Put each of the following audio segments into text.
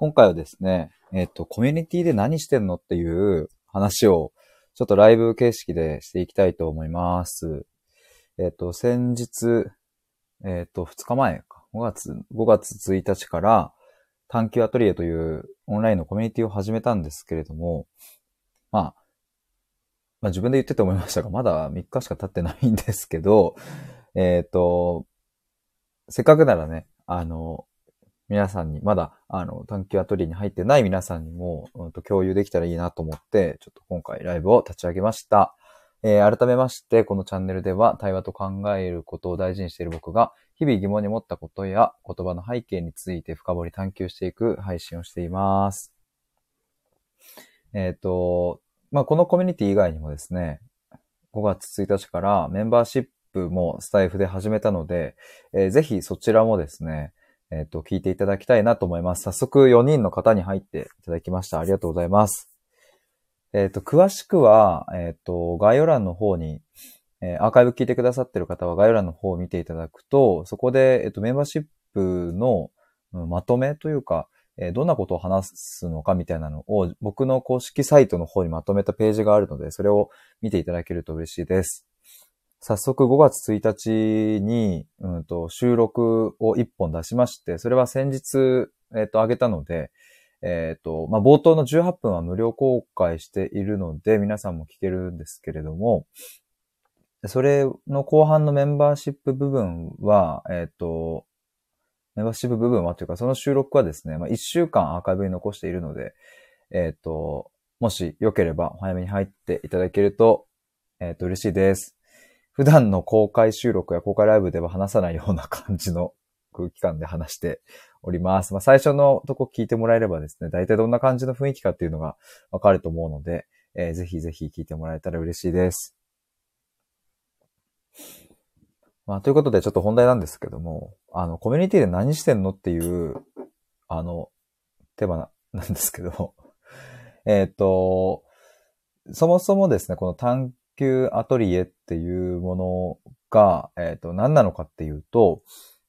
今回はですね、えっ、と、コミュニティで何してんのっていう話を、ちょっとライブ形式でしていきたいと思います。えっ、と、先日、えっ、と、2日前か、5月、5月1日から、探求アトリエというオンラインのコミュニティを始めたんですけれども、まあ、まあ自分で言ってて思いましたが、まだ3日しか経ってないんですけど、えっ、と、せっかくならね、あの、皆さんに、まだ、あの、探求アトリエに入ってない皆さんにも、うん、と共有できたらいいなと思って、ちょっと今回ライブを立ち上げました。えー改めまして、このチャンネルでは対話と考えることを大事にしている僕が、日々疑問に持ったことや言葉の背景について深掘り探求していく配信をしています。えっ、と、まあ、このコミュニティ以外にもですね、5月1日からメンバーシップもスタイフで始めたので、えーぜひそちらもですね、えっ、と、聞いていただきたいなと思います。早速4人の方に入っていただきました。ありがとうございます。えっ、と、詳しくは、えっ、と、概要欄の方に、えアーカイブ聞いてくださってる方は概要欄の方を見ていただくと、そこで、えっ、と、メンバーシップの、まとめというか、えどんなことを話すのかみたいなのを僕の公式サイトの方にまとめたページがあるので、それを見ていただけると嬉しいです。早速5月1日に、うん、と収録を1本出しまして、それは先日、えっ、と、上げたので、えっ、と、まあ、冒頭の18分は無料公開しているので、皆さんも聞けるんですけれども、それの後半のメンバーシップ部分は、えっ、と、メンバーシップ部分はというか、その収録はですね、まあ、1週間アーカイブに残しているので、えっ、と、もしよければお早めに入っていただけると、えっ、と、嬉しいです。普段の公開収録や公開ライブでは話さないような感じの空気感で話しております。まあ、最初のとこ聞いてもらえればですね、大体どんな感じの雰囲気かっていうのがわかると思うので、えーぜひぜひ聞いてもらえたら嬉しいです。まあ、ということでちょっと本題なんですけども、あの、コミュニティで何してんのっていう、あの、テーマなんですけど、えっと、そもそもですね、この探求アトリエっていうものが、えっ、と、何なのかっていうと、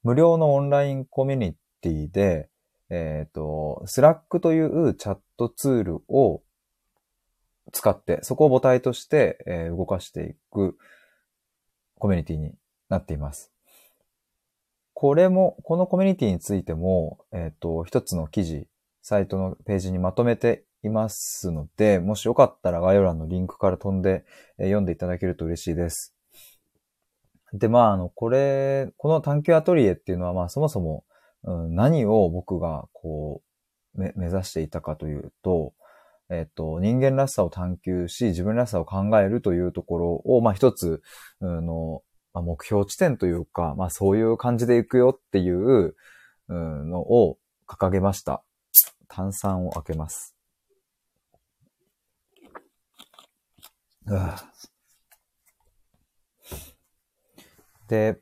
無料のオンラインコミュニティで、えっ、と、 Slack というチャットツールを使って、そこを母体として、えー動かしていくコミュニティになっています。これも、このコミュニティについても、えっ、と、一つの記事、サイトのページにまとめていますので、もしよかったら概要欄のリンクから飛んで、え読んでいただけると嬉しいです。で、まあ、あの、これ、この探求アトリエっていうのは、まあ、そもそも、うん、何を僕が、こう、目指していたかというと、えっと、人間らしさを探求し、自分らしさを考えるというところを、まあ、一つ、うんの、まあ、目標地点というか、まあ、そういう感じでいくよっていう、うんのを掲げました。炭酸を開けます。うわで、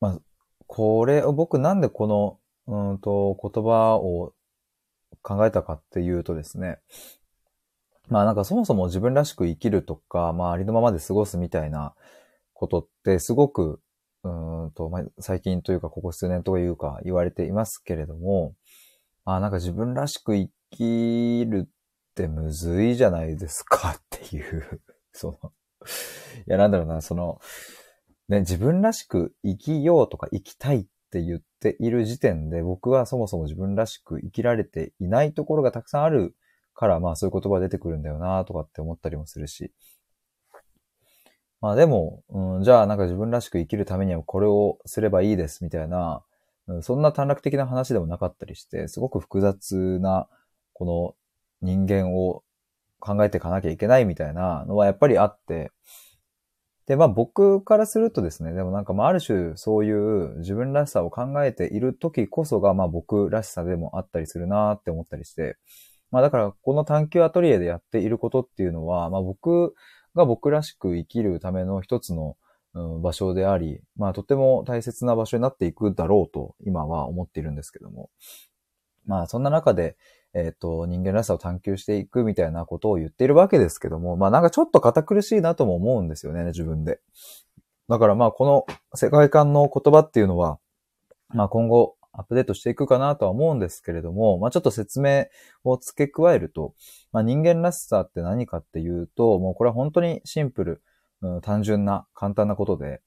まあ、これを僕なんでこの、うんと、言葉を考えたかっていうとですね、まあなんかそもそも自分らしく生きるとか、まあありのままで過ごすみたいなことってすごく、うんと、まあ最近というかここ数年というか言われていますけれども、まあなんか自分らしく生きるってむずいじゃないですか っていう、その、いやなんだろうな、その、ね、自分らしく生きようとか生きたいって言っている時点で僕はそもそも自分らしく生きられていないところがたくさんあるから、まあそういう言葉出てくるんだよなとかって思ったりもするし。まあでも、うん、じゃあなんか自分らしく生きるためにはこれをすればいいですみたいな、そんな短絡的な話でもなかったりして、すごく複雑な、この人間を考えていかなきゃいけないみたいなのはやっぱりあって、で、まあ僕からするとですね、でもなんかまあある種そういう自分らしさを考えている時こそがまあ僕らしさでもあったりするなって思ったりして、まあだからこの探求アトリエでやっていることっていうのは、まあ僕が僕らしく生きるための一つの、場所であり、まあとても大切な場所になっていくだろうと今は思っているんですけども。まあそんな中で、えっ、と、人間らしさを探求していくみたいなことを言っているわけですけども、まあなんかちょっと堅苦しいなとも思うんですよね、自分で。だからまあこの世界観の言葉っていうのは、まあ今後アップデートしていくかなとは思うんですけれども、まあ、ちょっと説明を付け加えると、まあ、人間らしさって何かっていうと、もうこれは本当にシンプル、うん、単純な、簡単なことで、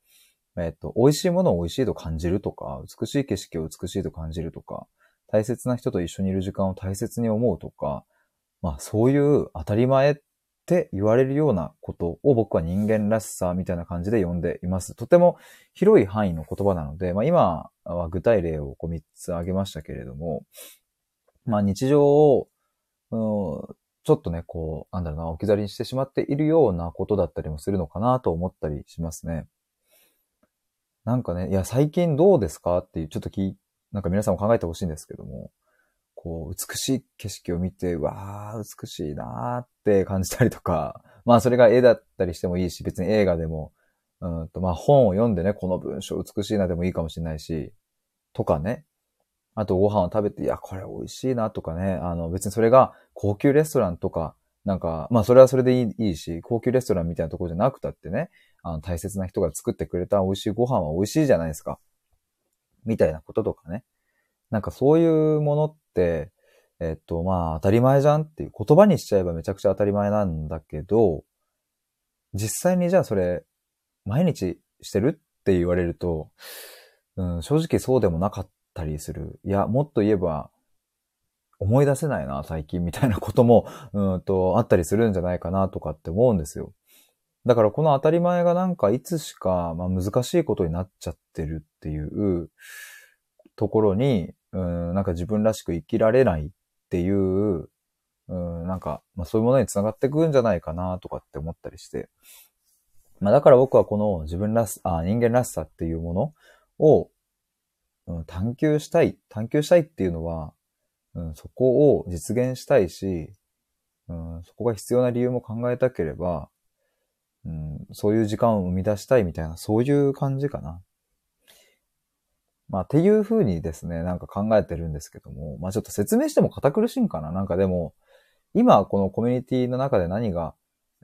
えっと、美味しいものを美味しいと感じるとか、美しい景色を美しいと感じるとか、大切な人と一緒にいる時間を大切に思うとか、まあそういう当たり前って言われるようなことを僕は人間らしさみたいな感じで呼んでいます。とても広い範囲の言葉なので、まあ今は具体例をこう3つ挙げましたけれども、まあ日常を、うん、ちょっとね、こう、なんだろうな、置き去りにしてしまっているようなことだったりもするのかなと思ったりしますね。なんかね、いや、最近どうですか？っていう、ちょっと聞いなんか皆さんも考えてほしいんですけども、こう、美しい景色を見て、わー、美しいなーって感じたりとか、まあそれが絵だったりしてもいいし、別に映画でも、うんと、まあ本を読んでね、この文章美しいなでもいいかもしれないし、とかね。あとご飯を食べて、いや、これ美味しいなとかね。あの、別にそれが高級レストランとか、なんか、まあそれはそれでいいいいし、高級レストランみたいなところじゃなくたってね、あの、大切な人が作ってくれた美味しいご飯は美味しいじゃないですか。みたいなこととかね。なんかそういうものって、えっと、まあ、当たり前じゃんっていう言葉にしちゃえばめちゃくちゃ当たり前なんだけど、実際にじゃあそれ、毎日してるって言われると、うん、正直そうでもなかったりする。いや、もっと言えば、思い出せないな、最近みたいなことも、うんと、あったりするんじゃないかなとかって思うんですよ。だからこの当たり前がなんかいつしか、まあ、難しいことになっちゃってるっていうところに、うん、なんか自分らしく生きられないっていう、うん、なんか、まあそういうものにつながっていくんじゃないかなとかって思ったりして。まあだから僕はこの自分らし、あ人間らしさっていうものを、うん、探求したい。探求したいっていうのは、うん、そこを実現したいし、うん、そこが必要な理由も考えたければ、うん、そういう時間を生み出したいみたいな、そういう感じかな。まあ、っていう風にですね、なんか考えてるんですけども、まあちょっと説明しても堅苦しいんかななんかでも、今このコミュニティの中で何が、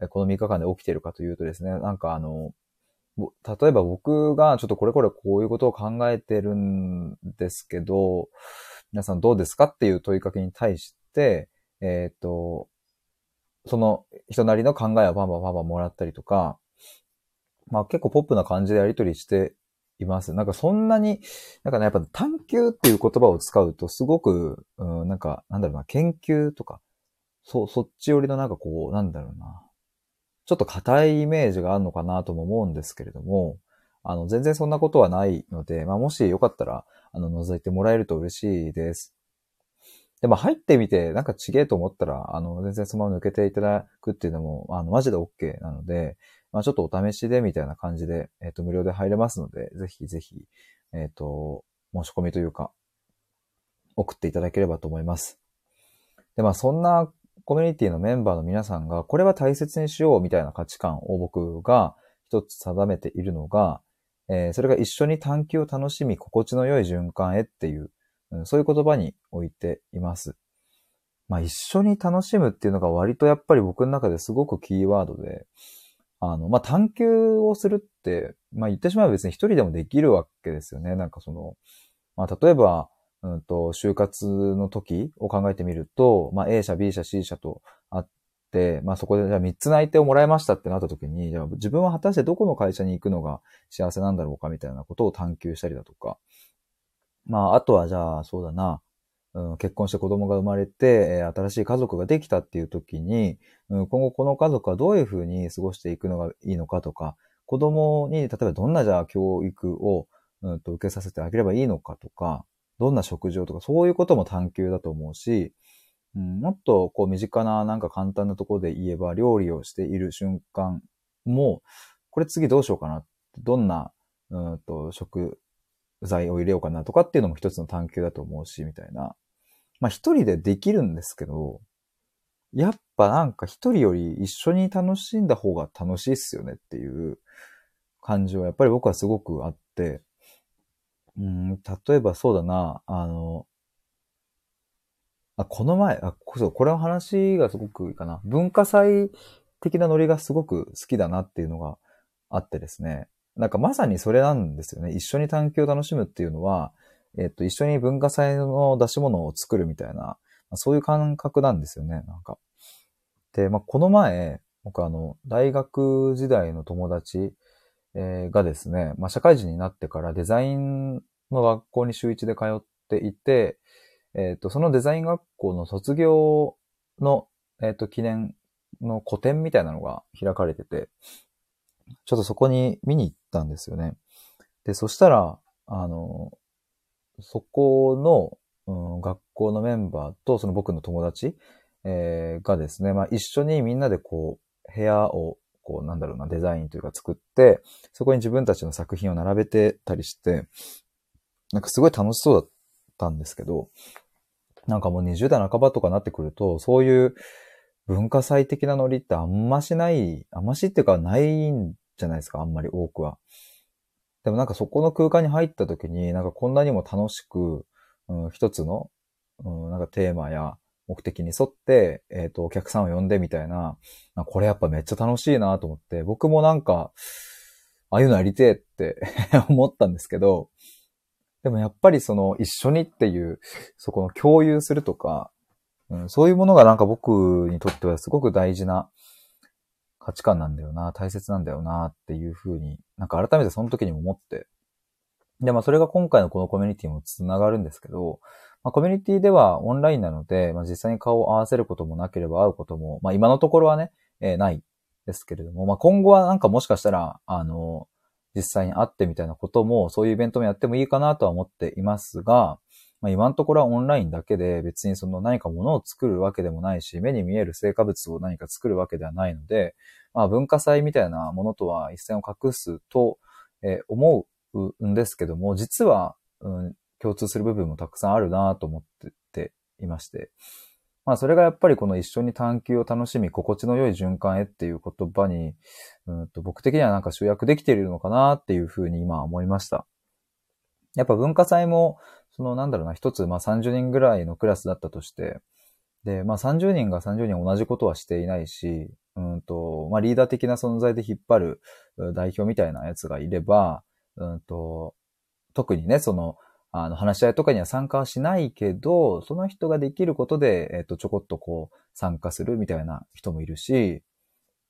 この3日間で起きてるかというとですね、なんかあの、例えば僕がちょっとこれこれこういうことを考えてるんですけど、皆さんどうですかっていう問いかけに対して、えっ、ー、と、その人なりの考えをバンバンバンバンもらったりとか、まあ結構ポップな感じでやりとりしています。なんかそんなに、なんかね、やっぱ探求っていう言葉を使うとすごく、うん、なんか、なんだろうな、研究とか、そ、そっち寄りのなんかこう、なんだろうな。ちょっと硬いイメージがあるのかなとも思うんですけれども、あの、全然そんなことはないので、まあ、もしよかったら、あの、覗いてもらえると嬉しいです。でも入ってみて、なんかちげえと思ったら、あの、全然そのまま抜けていただくっていうのも、あの、マジで OK なので、まあ、ちょっとお試しでみたいな感じで、えっ、ー、と、無料で入れますので、ぜひぜひ、えっ、ー、と、申し込みというか、送っていただければと思います。で、まあ、そんなコミュニティのメンバーの皆さんが、これは大切にしようみたいな価値観を僕が一つ定めているのが、えー、それが一緒に探求を楽しみ、心地の良い循環へっていう、そういう言葉に置いています。まあ一緒に楽しむっていうのが割とやっぱり僕の中ですごくキーワードで、あの、まあ、探求をするって、まあ、言ってしまえば別に一人でもできるわけですよね。なんかその、まあ、例えば、うんと、就活の時を考えてみると、まあ、A 社、B 社、C 社とあって、まあ、そこでじゃあ3つの相手をもらいましたってなった時に、じゃあ自分は果たしてどこの会社に行くのが幸せなんだろうかみたいなことを探求したりだとか、まあ、あとはじゃあ、そうだな、うん、結婚して子供が生まれて、新しい家族ができたっていう時に、うん、今後この家族はどういうふうに過ごしていくのがいいのかとか、子供に、例えばどんなじゃあ教育を、うんと受けさせてあげればいいのかとか、どんな食事をとか、そういうことも探求だと思うし、うん、もっとこう身近ななんか簡単なところで言えば、料理をしている瞬間も、これ次どうしようかな。どんな、うんと食材を入れようかなとかっていうのも一つの探求だと思うし、みたいな。まあ一人でできるんですけど、やっぱなんか一人より一緒に楽しんだ方が楽しいっすよねっていう感じはやっぱり僕はすごくあって、うん、例えばそうだな、あの、あ、この前、あ、そう、これの話がすごくいいかな。文化祭的なノリがすごく好きだなっていうのがあってですね。なんかまさにそれなんですよね。一緒に探求を楽しむっていうのは、えっと、一緒に文化祭の出し物を作るみたいな、そういう感覚なんですよね、なんか。で、まあ、この前、僕あの、大学時代の友達、えー、がですね、まあ、社会人になってからデザインの学校に週一で通っていて、えっ、ー、と、そのデザイン学校の卒業の、えっ、ー、と、記念の個展みたいなのが開かれてて、ちょっとそこに見に行ったんですよね。で、そしたら、あの、そこの、うん、学校のメンバーとその僕の友達、えー、がですね、まあ一緒にみんなでこう、部屋を、こう、なんだろうな、デザインというか作って、そこに自分たちの作品を並べてたりして、なんかすごい楽しそうだったんですけど、なんかもう20代半ばとかなってくると、そういう文化祭的なノリってあんましない、あんましっていうかないんじゃないですか、あんまり多くは。でもなんかそこの空間に入った時に、なんかこんなにも楽しく、うん、一つの、うん、なんかテーマや目的に沿って、えっ、ー、と、お客さんを呼んでみたいな、これやっぱめっちゃ楽しいなと思って、僕もなんか、ああいうのやりてえって 思ったんですけど、でもやっぱりその一緒にっていう、そこの共有するとか、うん、そういうものがなんか僕にとってはすごく大事な価値観なんだよな、大切なんだよなっていうふうに、なんか改めてその時にも思って、で、まあそれが今回のこのコミュニティもつながるんですけど、まあコミュニティではオンラインなので、まあ実際に顔を合わせることもなければ会うことも、まあ今のところはね、えー、ないですけれども、まあ今後はなんかもしかしたら、あの、実際に会ってみたいなことも、そういうイベントもやってもいいかなとは思っていますが、まあ、今のところはオンラインだけで別にその何か物を作るわけでもないし、目に見える成果物を何か作るわけではないので、まあ、文化祭みたいなものとは一線を画すと、えー、思うんですけども、実は、うん、共通する部分もたくさんあるなと思っていまして。まあそれがやっぱりこの一緒に探求を楽しみ、心地の良い循環へっていう言葉に、うんと僕的にはなんか集約できているのかなっていうふうに今思いました。やっぱ文化祭も、そのなんだろうな、一つまあ30人ぐらいのクラスだったとして、で、まあ30人が30人同じことはしていないし、うんと、まあリーダー的な存在で引っ張る代表みたいなやつがいれば、うんと、特にね、その、あの、話し合いとかには参加はしないけど、その人ができることで、えっ、と、ちょこっとこう、参加するみたいな人もいるし、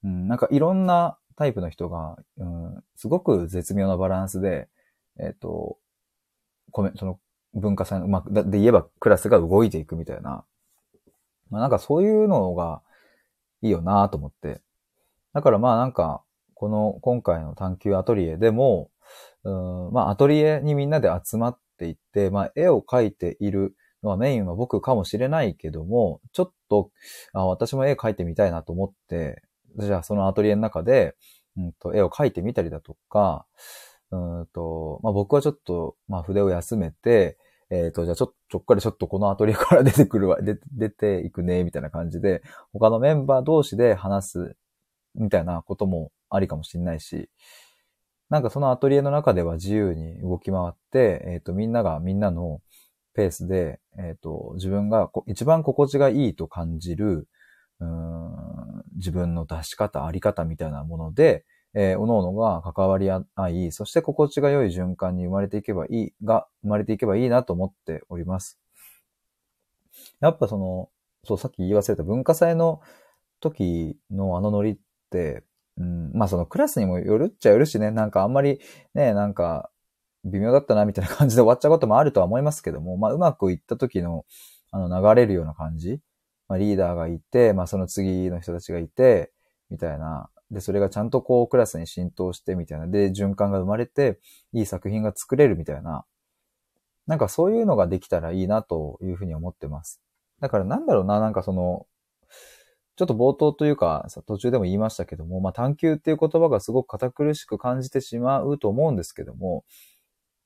うん、なんかいろんなタイプの人が、うん、すごく絶妙なバランスで、えっ、と、コメ、その文化祭の、まあ、で言えばクラスが動いていくみたいな、まあなんかそういうのがいいよなと思って。だからまあなんか、この今回の探求アトリエでも、うん、まあアトリエにみんなで集まっていって、まあ絵を描いているのはメインは僕かもしれないけども、ちょっと、あ私も絵描いてみたいなと思って、じゃあそのアトリエの中で、うんと、絵を描いてみたりだとか、うんと、まあ僕はちょっと、まあ筆を休めて、えっ、ー、と、じゃあちょっと、ちょっかりちょっとこのアトリエから出てくるわ、出出ていくね、みたいな感じで、他のメンバー同士で話す、みたいなこともありかもしれないし、なんかそのアトリエの中では自由に動き回って、えっ、ー、と、みんながみんなのペースで、えっ、ー、と、自分が一番心地がいいと感じる、うん自分の出し方、あり方みたいなもので、えー、おのおのが関わり合い、そして心地が良い循環に生まれていけばいい、が、生まれていけばいいなと思っております。やっぱその、そう、さっき言い忘れた文化祭の時のあのノリって、うん、まあそのクラスにもよるっちゃよるしね、なんかあんまりね、なんか微妙だったなみたいな感じで終わっちゃうこともあるとは思いますけども、まあうまくいった時のあの流れるような感じ、まあリーダーがいて、まあその次の人たちがいて、みたいな、で、それがちゃんとこうクラスに浸透してみたいな。で、循環が生まれて、いい作品が作れるみたいな。なんかそういうのができたらいいなというふうに思ってます。だからなんだろうな、なんかその、ちょっと冒頭というか、途中でも言いましたけども、まあ探求っていう言葉がすごく堅苦しく感じてしまうと思うんですけども、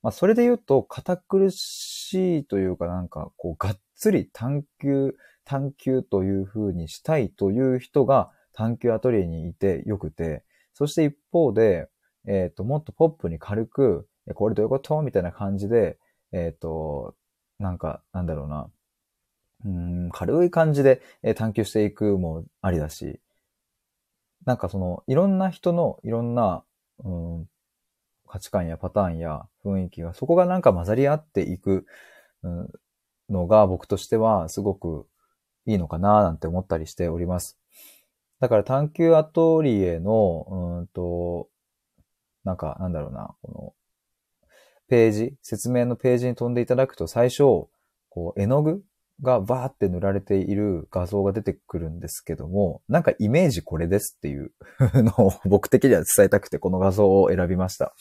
まあそれで言うと、堅苦しいというかなんか、こう、がっつり探求、探求というふうにしたいという人が、探求アトリエにいてよくて、そして一方で、えっ、ー、と、もっとポップに軽く、これどういうこと？みたいな感じで、えっ、ー、と、なんか、なんだろうな。うん、軽い感じで探求していくもありだし、なんかその、いろんな人のいろんな、うん、価値観やパターンや雰囲気が、そこがなんか混ざり合っていくうんのが僕としてはすごくいいのかななんて思ったりしております。だから探求アトリエの、うんと、なんか、なんだろうな、この、ページ、説明のページに飛んでいただくと最初、こう、絵の具がバーって塗られている画像が出てくるんですけども、なんかイメージこれですっていう のを僕的には伝えたくてこの画像を選びました。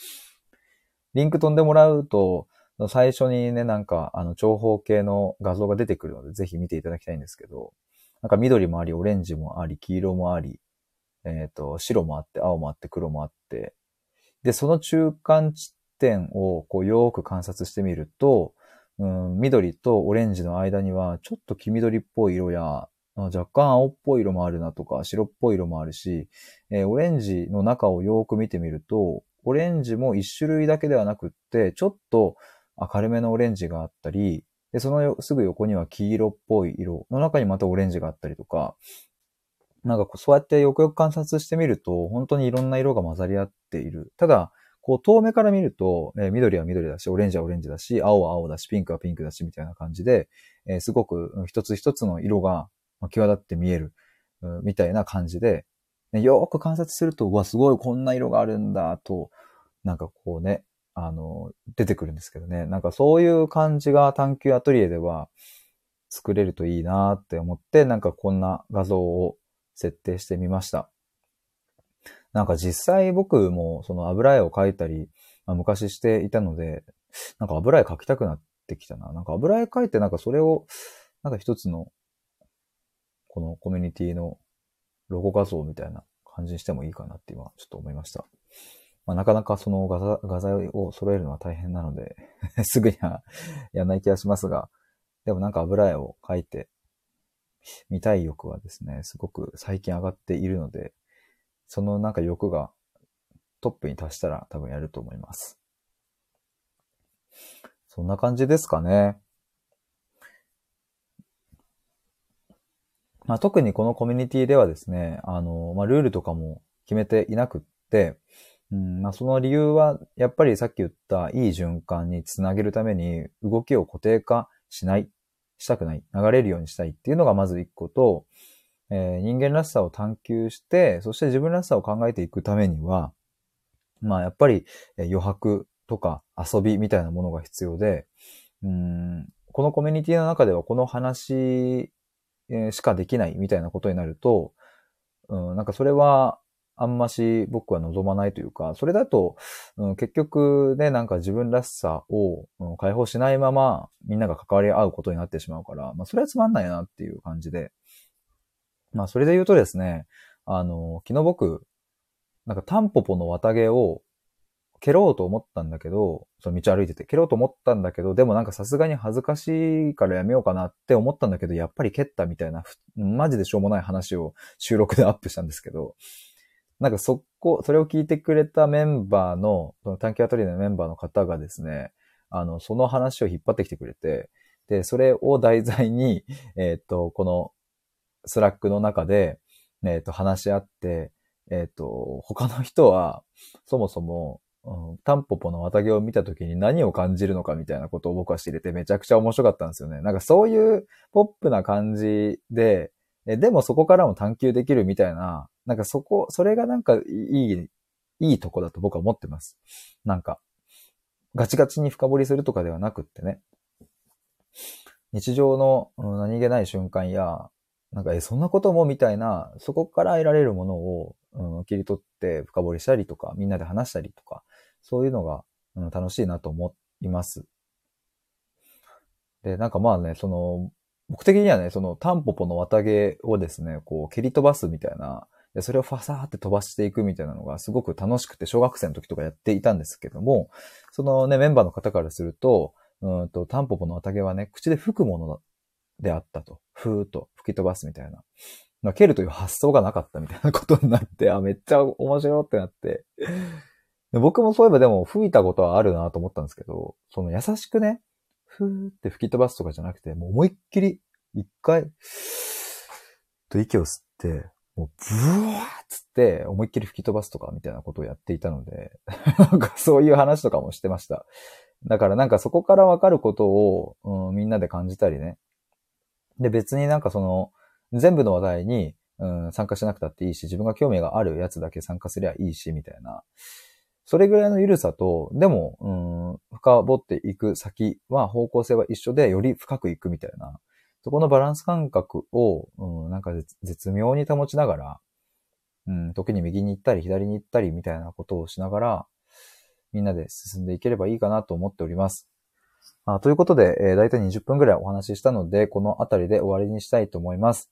リンク飛んでもらうと、最初にね、なんか、あの、長方形の画像が出てくるので、ぜひ見ていただきたいんですけど、なんか緑もあり、オレンジもあり、黄色もあり、えっ、ー、と、白もあって、青もあって、黒もあって、で、その中間地点をこうよーく観察してみると、うん、緑とオレンジの間には、ちょっと黄緑っぽい色や、若干青っぽい色もあるなとか、白っぽい色もあるし、えー、オレンジの中をよーく見てみると、オレンジも一種類だけではなくって、ちょっと明るめのオレンジがあったり、で、そのすぐ横には黄色っぽい色の中にまたオレンジがあったりとか、なんかこうそうやってよくよく観察してみると、本当にいろんな色が混ざり合っている。ただ、こう遠目から見ると、えー、緑は緑だし、オレンジはオレンジだし、青は青だし、ピンクはピンクだし、みたいな感じで、えー、すごく一つ一つの色が際立って見える、みたいな感じで、よく観察すると、うわ、すごいこんな色があるんだ、と、なんかこうね、あの、出てくるんですけどね。なんかそういう感じが探求アトリエでは作れるといいなって思って、なんかこんな画像を設定してみました。なんか実際僕もその油絵を描いたり、まあ、昔していたので、なんか油絵描きたくなってきたな。なんか油絵描いてなんかそれを、なんか一つの、このコミュニティのロゴ画像みたいな感じにしてもいいかなって今ちょっと思いました。まあ、なかなかその画画材を揃えるのは大変なので すぐにはやんない気がしますが、でもなんか油絵を描いて見たい欲はですね、すごく最近上がっているので、そのなんか欲がトップに達したら多分やると思います。そんな感じですかね。まあ、特にこのコミュニティではですね、あの、まあ、ルールとかも決めていなくって、うんまあ、その理由は、やっぱりさっき言ったいい循環につなげるために動きを固定化しない、したくない、流れるようにしたいっていうのがまず一個と、えー、人間らしさを探求して、そして自分らしさを考えていくためには、まあやっぱり余白とか遊びみたいなものが必要で、うんこのコミュニティの中ではこの話しかできないみたいなことになると、うん、なんかそれはあんまし僕は望まないというか、それだと、うん、結局ね、なんか自分らしさを、うん、解放しないままみんなが関わり合うことになってしまうから、まあそれはつまんないなっていう感じで。まあそれで言うとですね、あの、昨日僕、なんかタンポポの綿毛を蹴ろうと思ったんだけど、その道歩いてて蹴ろうと思ったんだけど、でもなんかさすがに恥ずかしいからやめようかなって思ったんだけど、やっぱり蹴ったみたいな、マジでしょうもない話を収録でアップしたんですけど、なんかそこ、それを聞いてくれたメンバーの、その短期アトリエのメンバーの方がですね、あの、その話を引っ張ってきてくれて、で、それを題材に、えっ、と、この Slack の中で、えっ、と、話し合って、えっ、と、他の人は、そもそも、うん、タンポポの綿毛を見た時に何を感じるのかみたいなことを僕は知れてめちゃくちゃ面白かったんですよね。なんかそういうポップな感じで、でもそこからも探求できるみたいななんかそこ、それがなんかいい、いいとこだと僕は思ってます。なんか、ガチガチに深掘りするとかではなくってね。日常の何気ない瞬間や、なんか、え、そんなこともみたいな、そこから得られるものを、うん、切り取って深掘りしたりとか、みんなで話したりとか、そういうのが、うん、楽しいなと思います。で、なんかまあね、その、僕的にはね、そのタンポポの綿毛をですね、こう蹴り飛ばすみたいな、で、それをファサーって飛ばしていくみたいなのがすごく楽しくて、小学生の時とかやっていたんですけども、そのね、メンバーの方からすると、うんと、タンポポの綿毛はね、口で吹くものであったと。ふーっと吹き飛ばすみたいな。まあ、蹴るという発想がなかったみたいなことになって、あ、めっちゃ面白ってなって。僕もそういえばでも吹いたことはあるなと思ったんですけど、その優しくね、ふーって吹き飛ばすとかじゃなくて、もう思いっきり一回、と息を吸って、もう、ブワーっつって思いっきり吹き飛ばすとかみたいなことをやっていたので、なんかそういう話とかもしてました。だからなんかそこからわかることを、うん、みんなで感じたりね。で、別になんかその、全部の話題に、うん、参加しなくたっていいし、自分が興味があるやつだけ参加すりゃいいし、みたいな。それぐらいの緩さと、でも、うん、深掘っていく先は方向性は一緒で、より深くいくみたいな。そこのバランス感覚を、うん、なんか絶妙に保ちながら、うん、時に右に行ったり左に行ったりみたいなことをしながら、みんなで進んでいければいいかなと思っております。あということで、えー、だいたい20分ぐらいお話ししたので、このあたりで終わりにしたいと思います。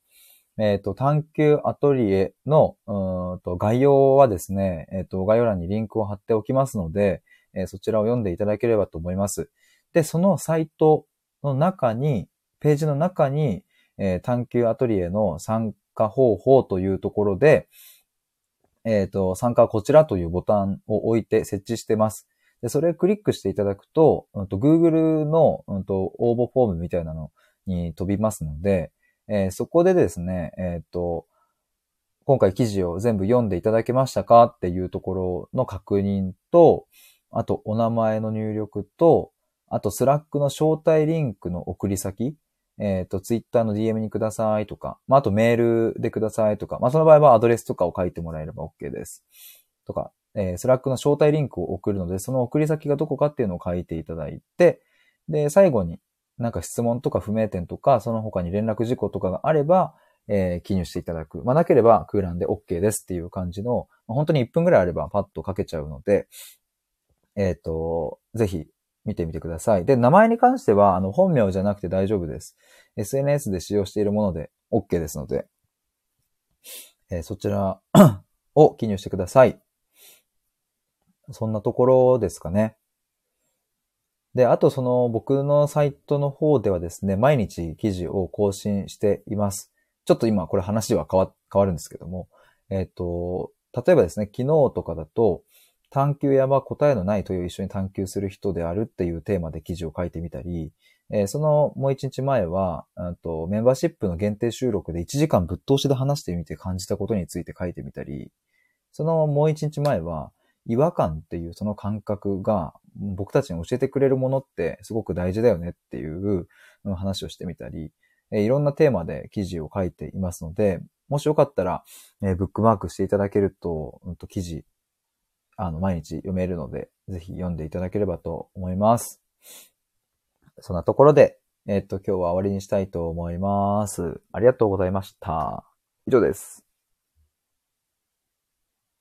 えっ、ー、と、探求アトリエの、うんと概要はですね、えっ、ー、と、概要欄にリンクを貼っておきますので、えー、そちらを読んでいただければと思います。で、そのサイトの中に、ページの中に、えー、探求アトリエの参加方法というところで、えっ、ー、と、参加はこちらというボタンを置いて設置してます。で、それをクリックしていただくと、うんと Google の、うんと応募フォームみたいなのに飛びますので、えー、そこでですね、えっ、ー、と、今回記事を全部読んでいただけましたかっていうところの確認と、あとお名前の入力と、あと Slack の招待リンクの送り先、えっ、ー、と、ツイッターの DM にくださいとか、まあ、あとメールでくださいとか、まあ、その場合はアドレスとかを書いてもらえれば OK です。とか、えー、 Slack の招待リンクを送るので、その送り先がどこかっていうのを書いていただいて、で、最後になんか質問とか不明点とか、その他に連絡事項とかがあれば、えー、記入していただく。まあ、なければ空欄で OK ですっていう感じの、まあ、本当に1分ぐらいあればパッと書けちゃうので、えっ、ー、と、ぜひ見てみてください。で、名前に関しては、あの、本名じゃなくて大丈夫です。SNS で使用しているもので OK ですので、えー、そちら を記入してください。そんなところですかね。で、あとその僕のサイトの方ではですね、毎日記事を更新しています。ちょっと今これ話は変わ変わるんですけども、えっ、ー、と、例えばですね、昨日とかだと、探求屋は答えのない問いを一緒に探求する人であるっていうテーマで記事を書いてみたり、えー、そのもう一日前は、とメンバーシップの限定収録で1時間ぶっ通しで話してみて感じたことについて書いてみたり、そのもう一日前は、違和感っていうその感覚が僕たちに教えてくれるものってすごく大事だよねっていう話をしてみたり、いろんなテーマで記事を書いていますので、もしよかったら、えブックマークしていただけると、うん、と記事、あの、毎日読めるので、ぜひ読んでいただければと思います。そんなところで、えっ、と、今日は終わりにしたいと思います。ありがとうございました。以上です。